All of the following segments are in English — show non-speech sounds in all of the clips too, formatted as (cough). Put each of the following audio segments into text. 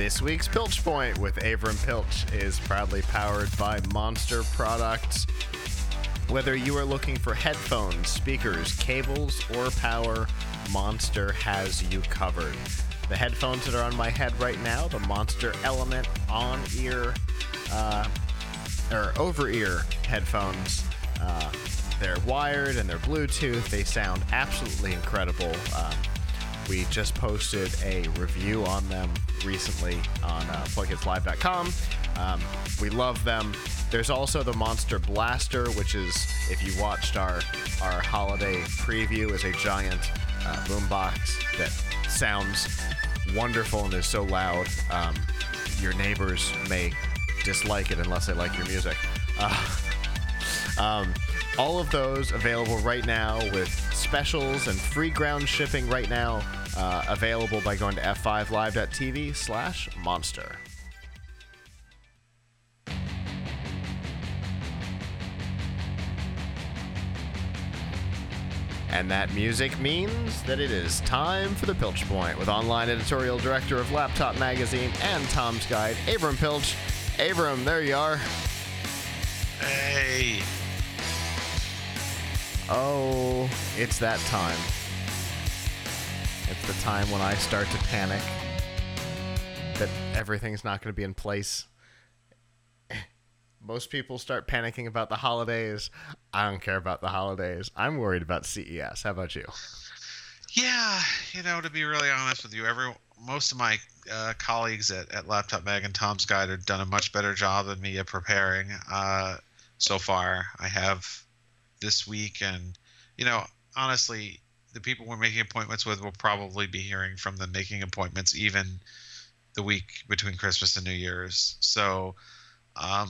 This week's Pilch Point with Avram Pilch is proudly powered by Monster Products. Whether you are looking for headphones, speakers, cables, or power, Monster has you covered. The headphones that are on my head right now, the Monster Element on ear uh, or over ear headphones. Uh, they're wired and they're Bluetooth. They sound absolutely incredible. Um, we just posted a review on them recently on uh, plugitslive.com. Um, we love them. There's also the Monster Blaster, which is, if you watched our our holiday preview, is a giant uh, boombox that sounds wonderful and is so loud. Um, your neighbors may dislike it unless they like your music. Uh, (laughs) um, all of those available right now with specials and free ground shipping right now. Uh, available by going to f5live.tv slash monster. And that music means that it is time for the Pilch Point with online editorial director of Laptop Magazine and Tom's Guide, Avram Pilch. Avram, there you are. Hey. Oh, it's that time. The time when I start to panic that everything's not going to be in place. (laughs) Most people start panicking about the holidays. I don't care about the holidays. I'm worried about CES. How about you? Yeah, you know, to be really honest with you, every most of my uh, colleagues at, at Laptop Mag and Tom's Guide have done a much better job than me at preparing uh, so far. I have this week, and you know, honestly, the people we're making appointments with will probably be hearing from them making appointments even the week between Christmas and New Year's. So, um,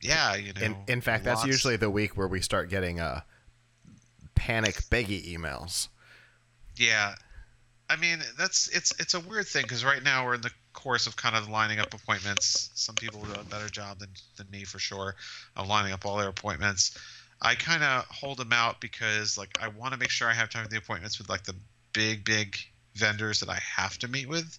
yeah, you know. In, in fact, lots- that's usually the week where we start getting uh, panic beggy emails. Yeah, I mean that's it's it's a weird thing because right now we're in the course of kind of lining up appointments. Some people do a better job than than me for sure of lining up all their appointments. I kind of hold them out because like I want to make sure I have time for the appointments with like the big big vendors that I have to meet with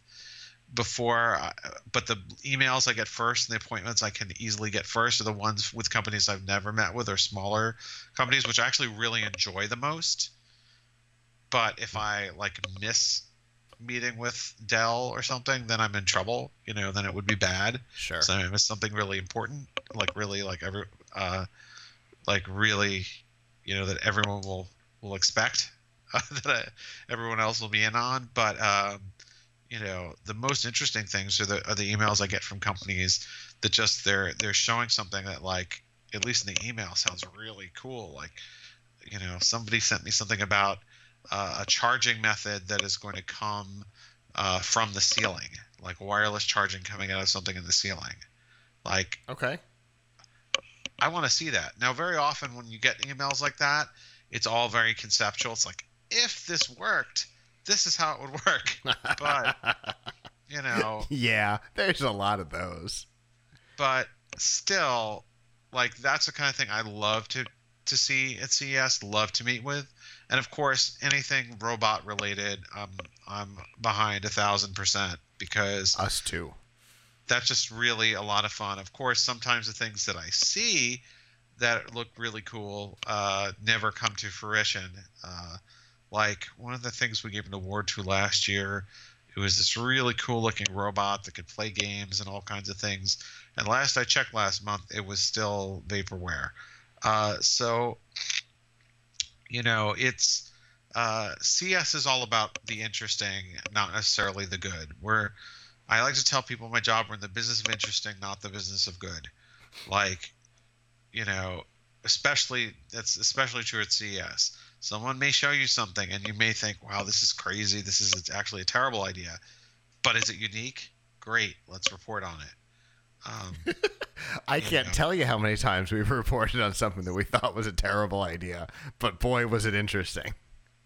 before I, but the emails I get first and the appointments I can easily get first are the ones with companies I've never met with or smaller companies which I actually really enjoy the most but if I like miss meeting with Dell or something, then I'm in trouble. You know, then it would be bad. Sure. So I miss something really important, like really like every, uh, like really, you know, that everyone will will expect (laughs) that I, everyone else will be in on. But um, you know, the most interesting things are the are the emails I get from companies that just they're they're showing something that like at least in the email sounds really cool. Like, you know, somebody sent me something about uh, a charging method that is going to come uh, from the ceiling, like wireless charging coming out of something in the ceiling. Like, Okay. I want to see that. Now, very often when you get emails like that, it's all very conceptual. It's like, if this worked, this is how it would work. But, (laughs) you know, yeah, there's a lot of those. but still, like, that's the kind of thing I love to, to see at CES, love to meet with. And of course, anything robot related, um, I'm behind a thousand percent because Us too. That's just really a lot of fun. Of course, sometimes the things that I see that look really cool uh, never come to fruition. Uh, like one of the things we gave an award to last year, it was this really cool looking robot that could play games and all kinds of things. And last I checked last month, it was still vaporware. Uh, so, you know, it's uh, CES is all about the interesting, not necessarily the good. We're I like to tell people my job we're in the business of interesting, not the business of good. Like, you know, especially that's especially true at CES. Someone may show you something and you may think, "Wow, this is crazy. This is actually a terrible idea." But is it unique? Great. Let's report on it. Um, (laughs) I can't know. tell you how many times we've (laughs) reported on something that we thought was a terrible idea, but boy, was it interesting.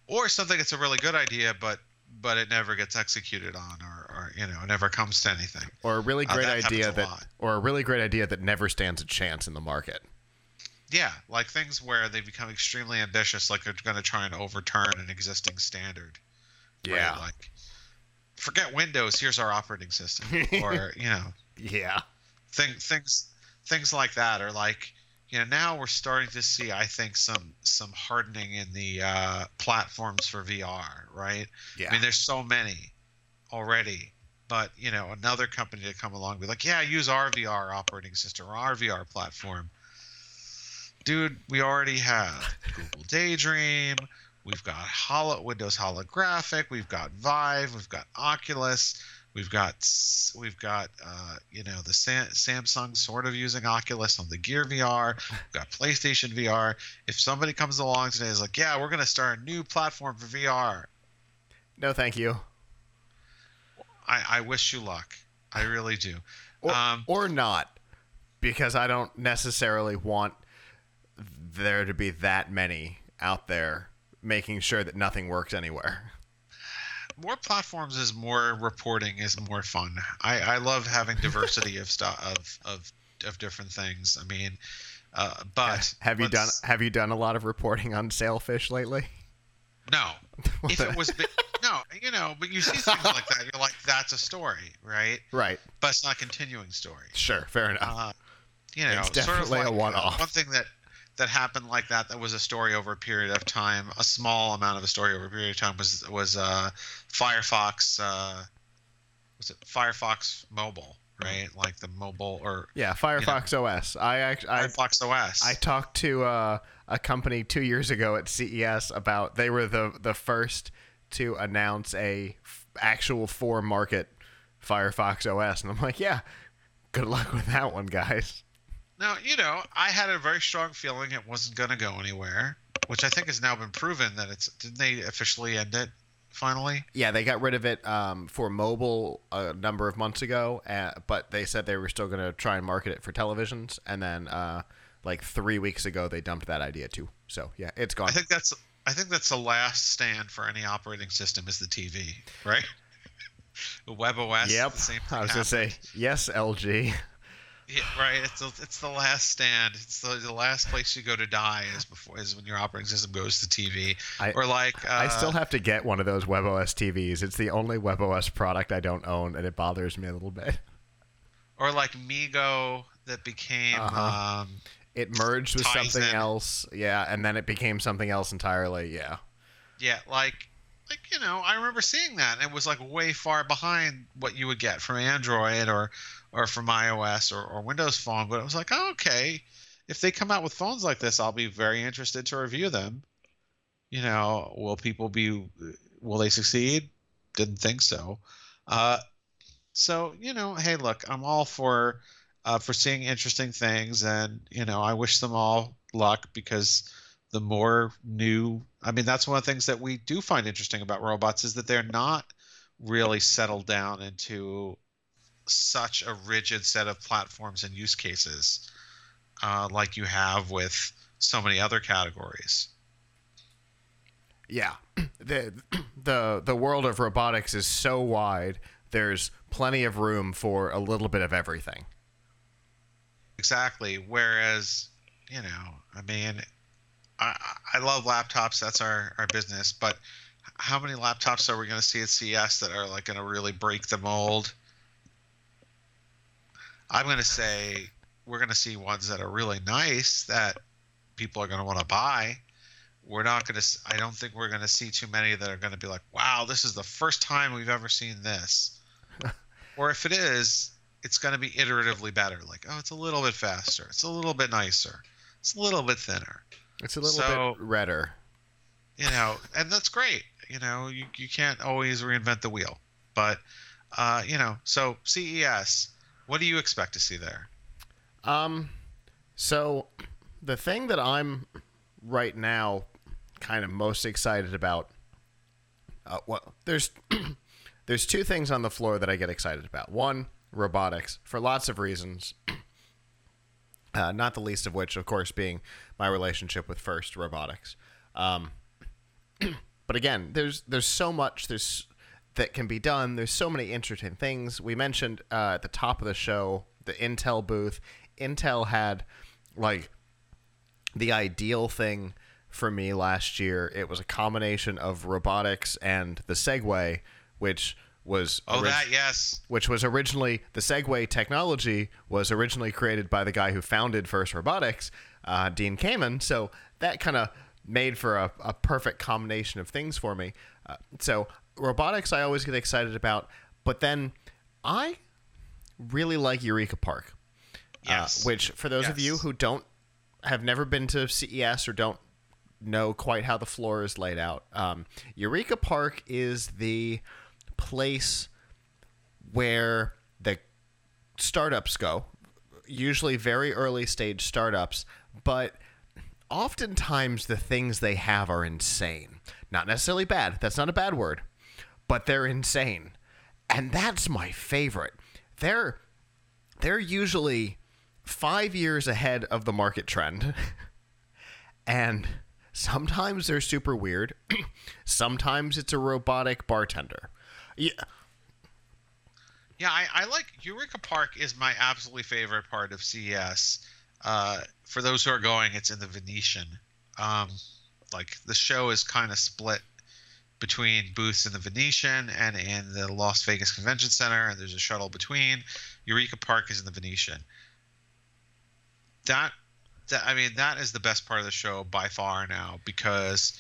or something that's a really good idea, but but it never gets executed on, or, or you know, never comes to anything. Or a really Uh, great that idea that, lot. or a really great idea that never stands a chance in the market. Yeah, like things where they become extremely ambitious, like they're going to try and overturn an existing standard. right? Yeah. Like, forget Windows. Here's our operating system, (laughs) or you know, Yeah. thing, things things like that are like you know now we're starting to see I think some some hardening in the uh, platforms for VR, right? Yeah. I mean, there's so many already, but you know, another company to come along be like, yeah, use our VR operating system or our VR platform. Dude, we already have Google Daydream. We've got Holo, Windows Holographic. We've got Vive. We've got Oculus. We've got we've got uh, you know the Sam- Samsung sort of using Oculus on the Gear VR. We've got PlayStation VR. If somebody comes along today is like, yeah, we're going to start a new platform for VR, no, thank you. I, I wish you luck. I really do. Or, Um, or not, because I don't necessarily want there to be that many out there making sure that nothing works anywhere. more platforms is more reporting is more fun. I, I love having diversity of stuff (laughs) of, of of different things. I mean, uh, but have you done have you done a lot of reporting on sailfish lately? No. (laughs) if it was no, you know, but you see things like that, you're like, that's a story, right? right. But it's not a continuing story. Sure. Fair enough. Uh, you know, It's sort of definitely a uh, one-off. One thing that that happened like that that was a story over a period of time, a small amount of a story over a period of time was was uh, Firefox. Uh, was it Firefox Mobile? Right, like the mobile or yeah. Firefox OS. I actually I, Firefox OS. I talked to uh, a company two years ago at CES about they were the the first to announce a f- actual for market Firefox OS, and I'm like, yeah, good luck with that one, guys. Now, you know, I had a very strong feeling it wasn't going to go anywhere, which I think has now been proven that it's. Didn't they officially end it finally? Yeah, they got rid of it um, for mobile a number of months ago, uh, but they said they were still going to try and market it for televisions, and then uh, like three weeks ago they dumped that idea too. So yeah, it's gone. I think that's. I think that's the last stand for any operating system is the TV, right? (laughs) WebOS. Yep. The same I was gonna say yes, LG. Yeah, right. It's the, it's the last stand. It's the, the last place you go to die is before is when your operating system goes to TV. I- or like uh, I still have to get one of those WebOS TVs. It's the only WebOS product I don't own, and it bothers me a little bit. or like MeeGo that became Uh-huh. um, It merged with something Tizen. else, yeah, and then it became something else entirely, yeah. Yeah, like like you know, I remember seeing that and it was like way far behind what you would get from Android or or from iOS or, or Windows Phone, but it was like, oh, okay, if they come out with phones like this, I'll be very interested to review them. You know, will people be will they succeed? Didn't think so. Uh so, you know, hey, look, I'm all for uh, for seeing interesting things and, you know, I wish them all luck because the more new i mean that's one of the things that we do find interesting about robots is that they're not really settled down into such a rigid set of platforms and use cases uh, like you have with so many other categories Yeah. (clears throat) The (clears throat) the the world of robotics is so wide. There's plenty of room for a little bit of everything. Exactly. Whereas you know i mean i i love laptops. That's our our business. But how many laptops are we going to see at ces that are like going to really break the mold? I'm going to say we're going to see ones that are really nice that people are going to want to buy. We're not going to i don't think we're going to see too many that are going to be like wow this is the first time we've ever seen this. (laughs) Or if it is it's going to be iteratively better. Like oh it's a little bit faster. It's a little bit nicer. It's a little bit thinner. It's a little So- bit redder. you know and that's great. You know you, you can't always reinvent the wheel. But uh, you know so ces what do you expect to see there? Um, so the thing that I'm right now kind of most excited about, uh, well, there's (clears throat) there's two things on the floor that I get excited about. One, robotics for lots of reasons. (clears throat) Uh, not the least of which, of course, being my relationship with First Robotics. Um, (clears throat) but again, there's there's so much there's that can be done. There's so many interesting things. We mentioned uh, at the top of the show the Intel booth. Intel had like the ideal thing for me last year. It was a combination of robotics and the Segway, which was Oh, orig- that yes. which was originally the Segway technology was originally created by the guy who founded First Robotics, uh, Dean Kamen. So that kind of made for a, a perfect combination of things for me. Uh, so robotics, I always get excited about, but then I really like Eureka Park. Yes. Uh, which, for those of you who don't have never been to CES or don't know quite how the floor is laid out, um, Eureka Park is the place where the startups go, usually very early stage startups, but oftentimes the things they have are insane. Not necessarily bad. That's not a bad word, but they're insane. And that's my favorite. They're they're usually 5 years ahead of the market trend. (laughs) and sometimes they're super weird. (clears throat) sometimes it's a robotic bartender. Yeah, Yeah, I, I like Eureka Park is my absolutely favorite part of CES. Uh, for those who are going, it's in the Venetian. Um, like the show is kind of split between booths in the Venetian and in the Las Vegas Convention Center, and there's a shuttle between. Eureka Park is in the Venetian. That, that I mean, that is the best part of the show by far now because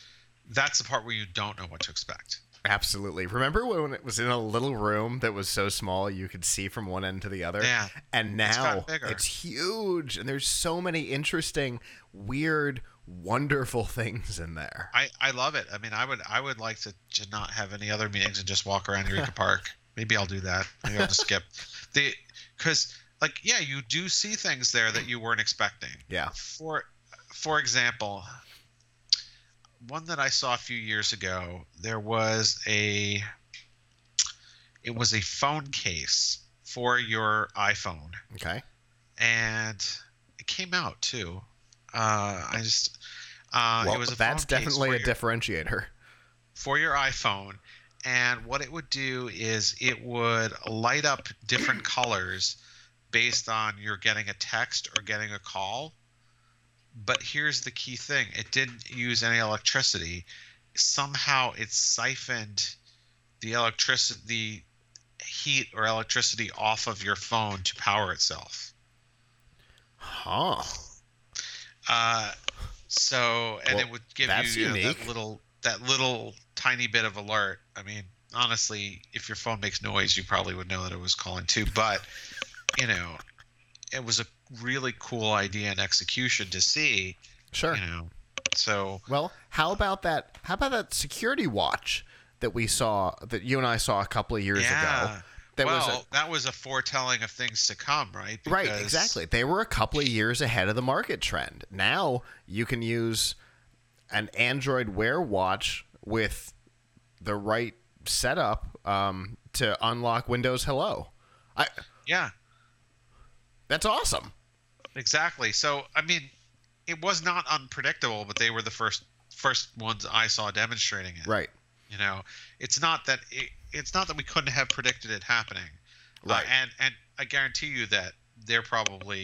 that's the part where you don't know what to expect. Absolutely. Remember when it was in a little room that was so small you could see from one end to the other? Yeah. And now bigger. it's huge and there's so many interesting, weird, wonderful (laughs) things in there. I, I love it. I mean, I would I would like to, to not have any other meetings and just walk around (laughs) Eureka Park. Maybe I'll do that. Maybe I'll just skip (laughs) the because like yeah, you do see things there that you weren't expecting. Yeah. For for example, one that I saw a few years ago, there was a it was a phone case for your iPhone Okay. and it came out too. Uh, I just uh, well, it was a that's definitely a your- differentiator. for your iPhone. And what it would do is it would light up different colors based on you're getting a text or getting a call. But here's the key thing it didn't use any electricity. Somehow it siphoned the electricity, the heat or electricity off of your phone to power itself. Huh. Uh, so and Well, it would give you, you know, that little that little tiny bit of alert. I mean, honestly, if your phone makes noise, you probably would know that it was calling too. But you know, it was a really cool idea and execution to see. Sure. You know, so Well, how about that? How about that security watch that we saw that you and I saw a couple of years ago? yeah. That well, was a, that was a foretelling of things to come, right? Right, exactly. They were a couple of years ahead of the market trend. Now you can use an Android Wear watch with the right setup um, to unlock Windows Hello. I Yeah, that's awesome. Exactly. So, I mean, it was not unpredictable, but they were the first first ones I saw demonstrating it. Right. You know, it's not that it, it's not that we couldn't have predicted it happening. Uh, Right. and and I guarantee you that they're probably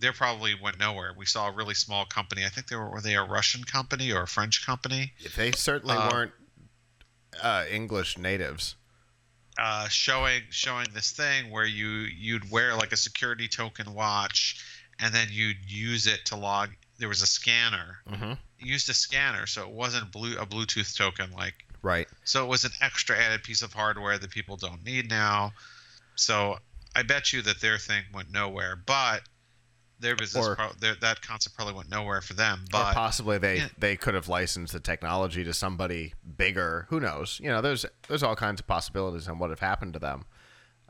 they probably went nowhere. We saw a really small company. I think they were were they a Russian company or a French company They certainly Uh, weren't uh, English natives. Uh, showing showing this thing where you you'd wear like a security token watch, and then you'd use it to log. There was a scanner. Mm-hmm. Used a scanner, so it wasn't blue a Bluetooth token like Right. So it was an extra added piece of hardware that people don't need now. So I bet you that their thing went nowhere, but their business, Or- pro- their, that concept probably went nowhere for them. But possibly they, yeah. they could have licensed the technology to somebody bigger. Who knows? You know, there's there's all kinds of possibilities on what have happened to them.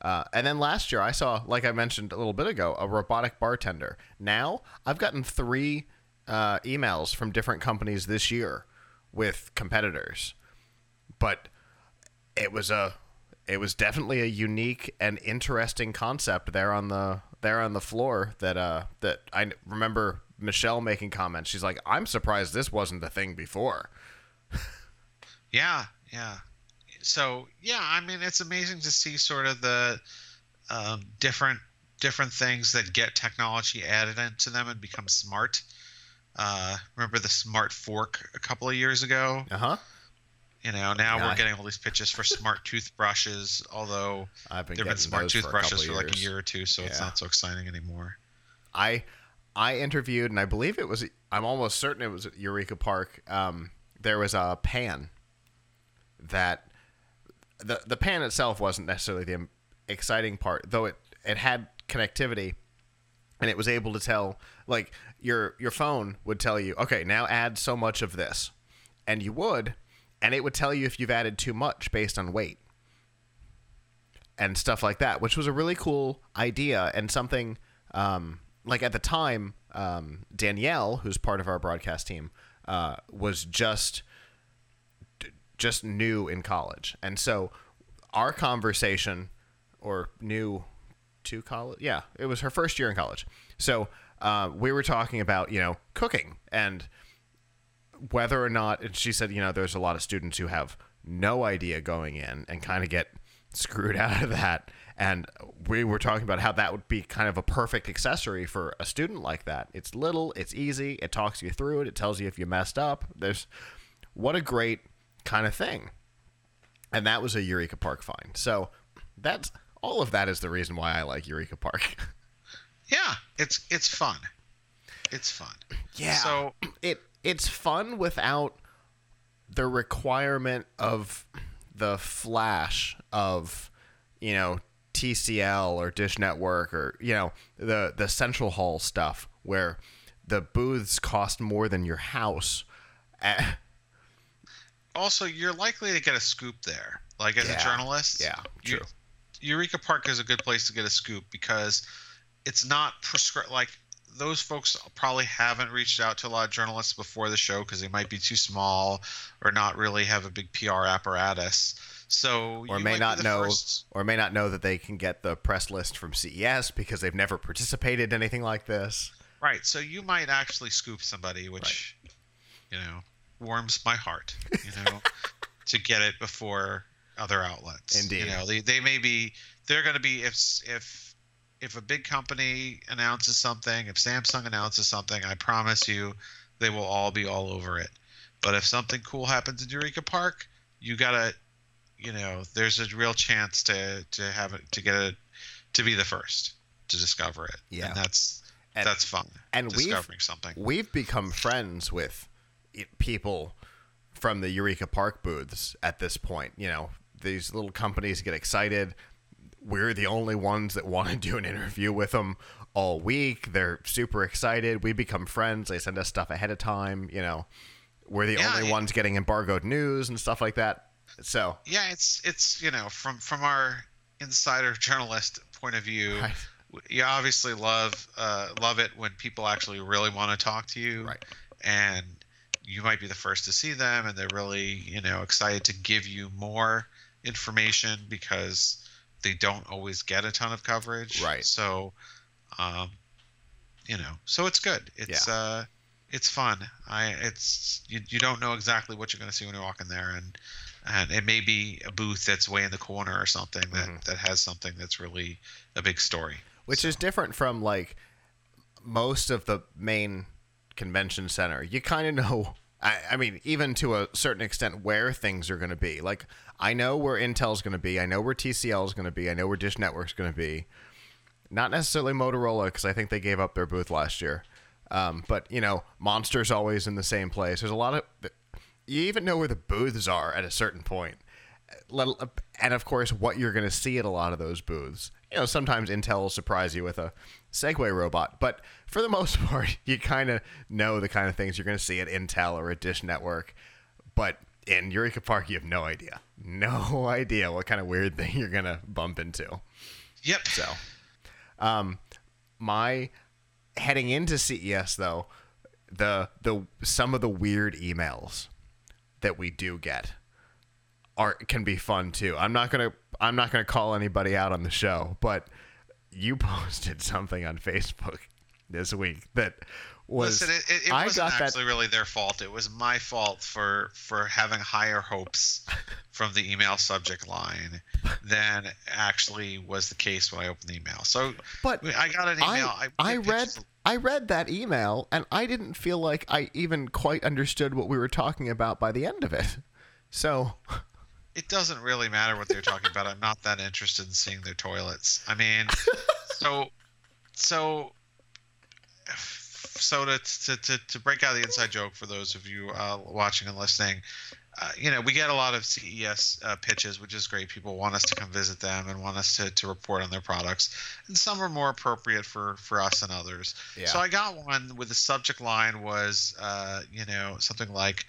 Uh, and then last year, I saw, like I mentioned a little bit ago, a robotic bartender. Now I've gotten three uh, emails from different companies this year with competitors, but it was a it was definitely a unique and interesting concept there on the there on the floor that uh that I remember Michelle making comments. She's like, "I'm surprised this wasn't a thing before." yeah, yeah. So yeah, I mean, it's amazing to see sort of the um, different different things that get technology added into them and become smart. Uh, remember the smart fork a couple of years ago? Uh huh. You know, now Yeah, we're getting all these pitches for smart toothbrushes, although I've been there've been smart those for toothbrushes for, like a year or two, so it's not so exciting anymore. I I interviewed, and I believe it was. I'm almost certain it was at Eureka Park. Um, there was a pan that the the pan itself wasn't necessarily the exciting part, though it it had connectivity, and it was able to tell like your your phone would tell you, okay, now add so much of this, and you would, and it would tell you if you've added too much based on weight and stuff like that, which was a really cool idea and something um, like at the time, um, Danielle, who's part of our broadcast team, uh, was just just new in college, and so our conversation or new to college, yeah, it was her first year in college. So uh, we were talking about you know cooking and whether or not and she said you know there's a lot of students who have no idea going in and kind of get screwed (laughs) out of that and we were talking about how that would be kind of a perfect accessory for a student like that it's little it's easy it talks you through it it tells you if you messed up there's what a great kind of thing and that was a eureka park find so that's all of that is the reason why i like eureka park (laughs) Yeah, it's it's fun. It's fun. Yeah. So it it's fun without the requirement of the flash of you know TCL or Dish Network or you know the the Central Hall stuff where the booths cost more than your house. Eh, also you're likely to get a scoop there. Like as Yeah. a journalist, Yeah, true. Eureka Park is a good place to get a scoop because it's not prescribed. Like those folks probably haven't reached out to a lot of journalists before the show because they might be too small or not really have a big PR apparatus. So or may not know first- or may not know that they can get the press list from CES because they've never participated in anything like this. Right. So you might actually scoop somebody, which, you know, warms my heart, you know, (laughs) to get it before other outlets. Indeed. You know, they, they may be, they're going to be, if, if, if a big company announces something, if Samsung announces something, I promise you they will all be all over it. But if something cool happens in Eureka Park, you got to, you know, there's a real chance to, to have it, to get it, to be the first to discover it. Yeah. And that's, And- that's fun. and we've- discovering something. we've become friends with people from the Eureka Park booths at this point. You know, these little companies get excited. We're the only ones that want to (laughs) do an interview with them all week. They're super excited. We become friends. They send us stuff ahead of time. You know, we're the Yeah, only it- ones getting embargoed news and stuff like that. So, Yeah, it's it's you know from from our insider (laughs) journalist point of view, Right. you obviously love uh, love it when people actually really want to talk to you, Right. And you might be the first to see them, and they're really you know excited to give you more information because they don't always get a ton of coverage, Right. So, um, you know, so it's good. It's uh, it's fun. I it's you, you don't know exactly what you're going to see when you walk in there, and and it may be a booth that's way in the corner or something that Mhm. that has something that's really a big story. which is different from like most of the main convention center. You kind of (laughs) know. I, I mean, even to a certain extent, where things are going to be. Like, I know where Intel's going to be. I know where TCL is going to be. I know where Dish Network's going to be. Not necessarily Motorola, because I think they gave up their booth last year. Um, but you know, Monster's always in the same place. There's a lot of. You even know where the booths are at a certain point and of course what you're going to see at a lot of those booths you know sometimes intel will surprise you with a segway robot but for the most (laughs) part you kind of know the kind of things you're going to see at intel or at dish network but in eureka park you have no idea no (laughs) idea what kind of weird thing you're going to bump into Yep. so um my heading into ces though the the some of the weird emails that we do get are can be fun too. I'm not gonna I'm not gonna call anybody out on the show, but you (laughs) posted something on Facebook this week that was Listen, it, it, I wasn't got that actually really their fault. It was my fault for for having higher hopes (laughs) from the email subject line than actually was the case when I opened the email. So but I got an email. I, I, I read pitched- I read that email and I didn't feel like I even quite understood what we were talking about by the end of it. So it doesn't really matter what they're talking about. I'm not that interested in seeing their toilets. I mean, (laughs) so so so to, to, to, to break out the inside joke for those of you uh, watching and listening, uh, you know, we get a lot of CES uh, pitches, which is great. People want us to come visit them and want us to, to report on their products, and some are more appropriate for for us than others. Yeah. So I got one with the subject line was, uh, you know, something like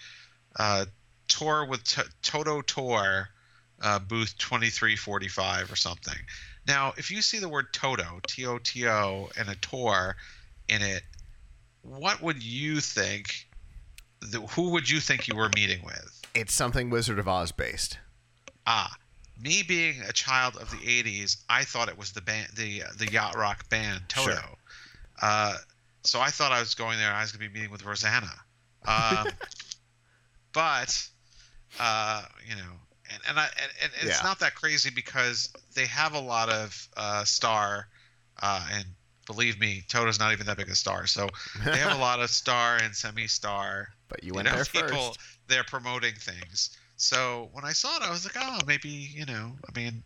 uh, "Tour with T- Toto Tour, uh, booth 2345" or something. Now, if you see the word Toto, T O T O, and a tour in it, what would you think? The, who would you think you were meeting with? it's something Wizard of Oz based. Ah, me being a child of the '80s, I thought it was the band, the the yacht rock band Toto. Sure. Uh, so I thought I was going there. I was going to be meeting with Rosanna. Um, (laughs) but uh, you know, and and, I, and, and it's Yeah. not that crazy because they have a lot of uh, star, uh, and believe me, Toto's not even that big a star. So they have a lot of star and semi-star (laughs) but you you went know, there people first. they're promoting things. So when I saw it, I was like, oh, maybe you know, I mean,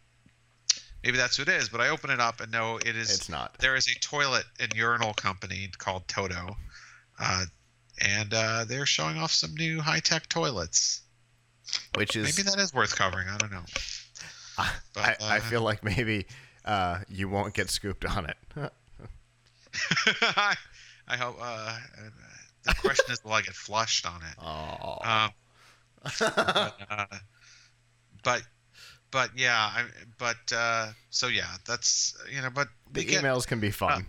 maybe that's who it is. But I open it up and no, it is. It's not. There is a toilet and urinal company called Toto, uh, and uh, they're showing off some new high tech toilets. Which is Maybe that is worth covering. I don't know. I, but, I uh, feel like maybe uh, you won't get scooped on it. I, (laughs) I hope. Uh, the question is, will I get flushed on it? oh. Um, but, (laughs) uh, but but yeah, I, but uh, so yeah, that's you know, but the emails can be fun.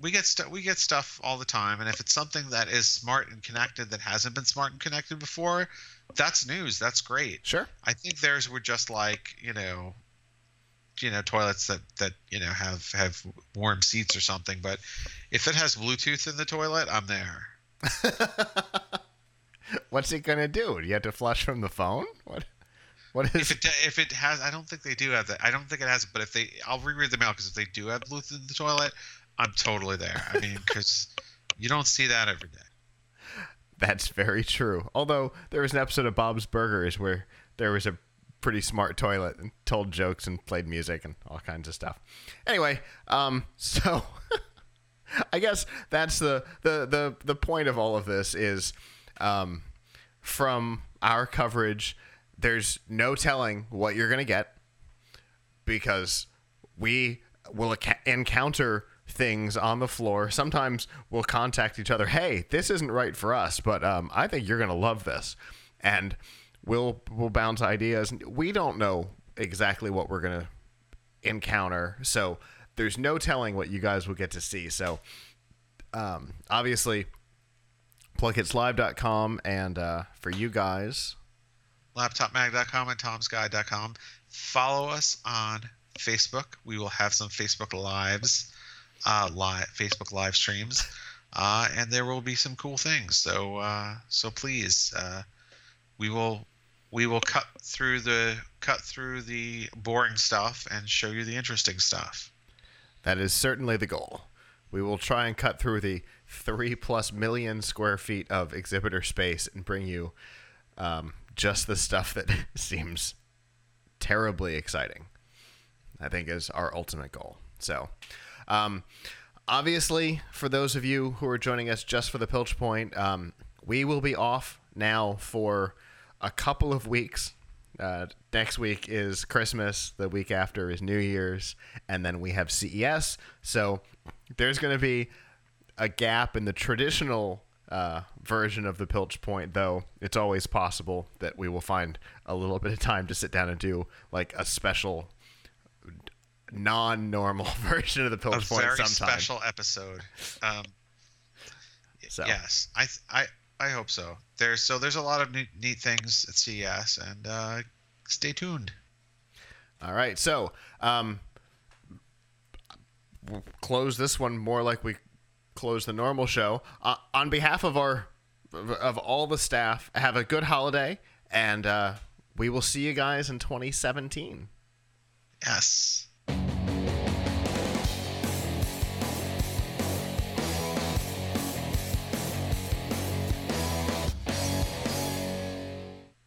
We get stuff we get stuff all the time, and if it's something that is smart and connected that hasn't been smart and connected before, that's news. That's great. sure. I think theirs were just like you know, you know, toilets that that you know have have warm seats or something. But if it has Bluetooth in the toilet, I'm there. (laughs) What's it gonna do? Do you have to flush from the phone? What? What If is? it if it has, I don't think they do have that. I don't think it has. But if they, I'll reread the mail because if they do have Bluetooth in the toilet, I'm totally there. I mean, because you don't see that every day. That's very true. Although there was an episode of Bob's Burgers where there was a pretty smart toilet and told jokes and played music and all kinds of stuff. Anyway, um, (laughs) so I guess that's the the the the point of all of this is um, from our coverage. There's no telling what you're gonna get because we will encounter things on the floor. Sometimes we'll contact each other. Hey, this isn't right for us, but um, I think you're gonna love this, and we'll we'll bounce ideas. We don't know exactly what we're gonna encounter, so there's no telling what you guys will get to see. So, um, obviously, plughitslive.com, and uh, for you guys, laptopmag.com and tomsguide.com. Follow us on Facebook. We will have some Facebook lives, uh, live Facebook live streams, uh, and there will be some cool things. So uh, so please, uh, we will we will cut through the cut through the boring stuff and show you the interesting stuff. That is certainly the goal. We will try and cut through the three plus million square feet of exhibitor space and bring you um, just the stuff that (laughs) seems terribly exciting. I think is our ultimate goal. So, um, obviously, for those of you who are joining us just for the Pilch Point, um, we will be off now for a couple of weeks. Uh, next week is Christmas. The week after is New Year's, and then we have CES. So there's going to be a gap in the traditional uh, version of the Pilch Point, though it's always possible that we will find a little bit of time to sit down and do like a special, non-normal (laughs) version of the A Pilch Point very sometime. special episode. Um, So. Yes, I th- I I hope so. There's so there's a lot of neat, neat things at CES, and uh, stay tuned. All right, so um, we'll close this one more like we close the normal show. Uh, on behalf of our of all the staff, have a good holiday, and uh, we will see you guys in 2017. Yes.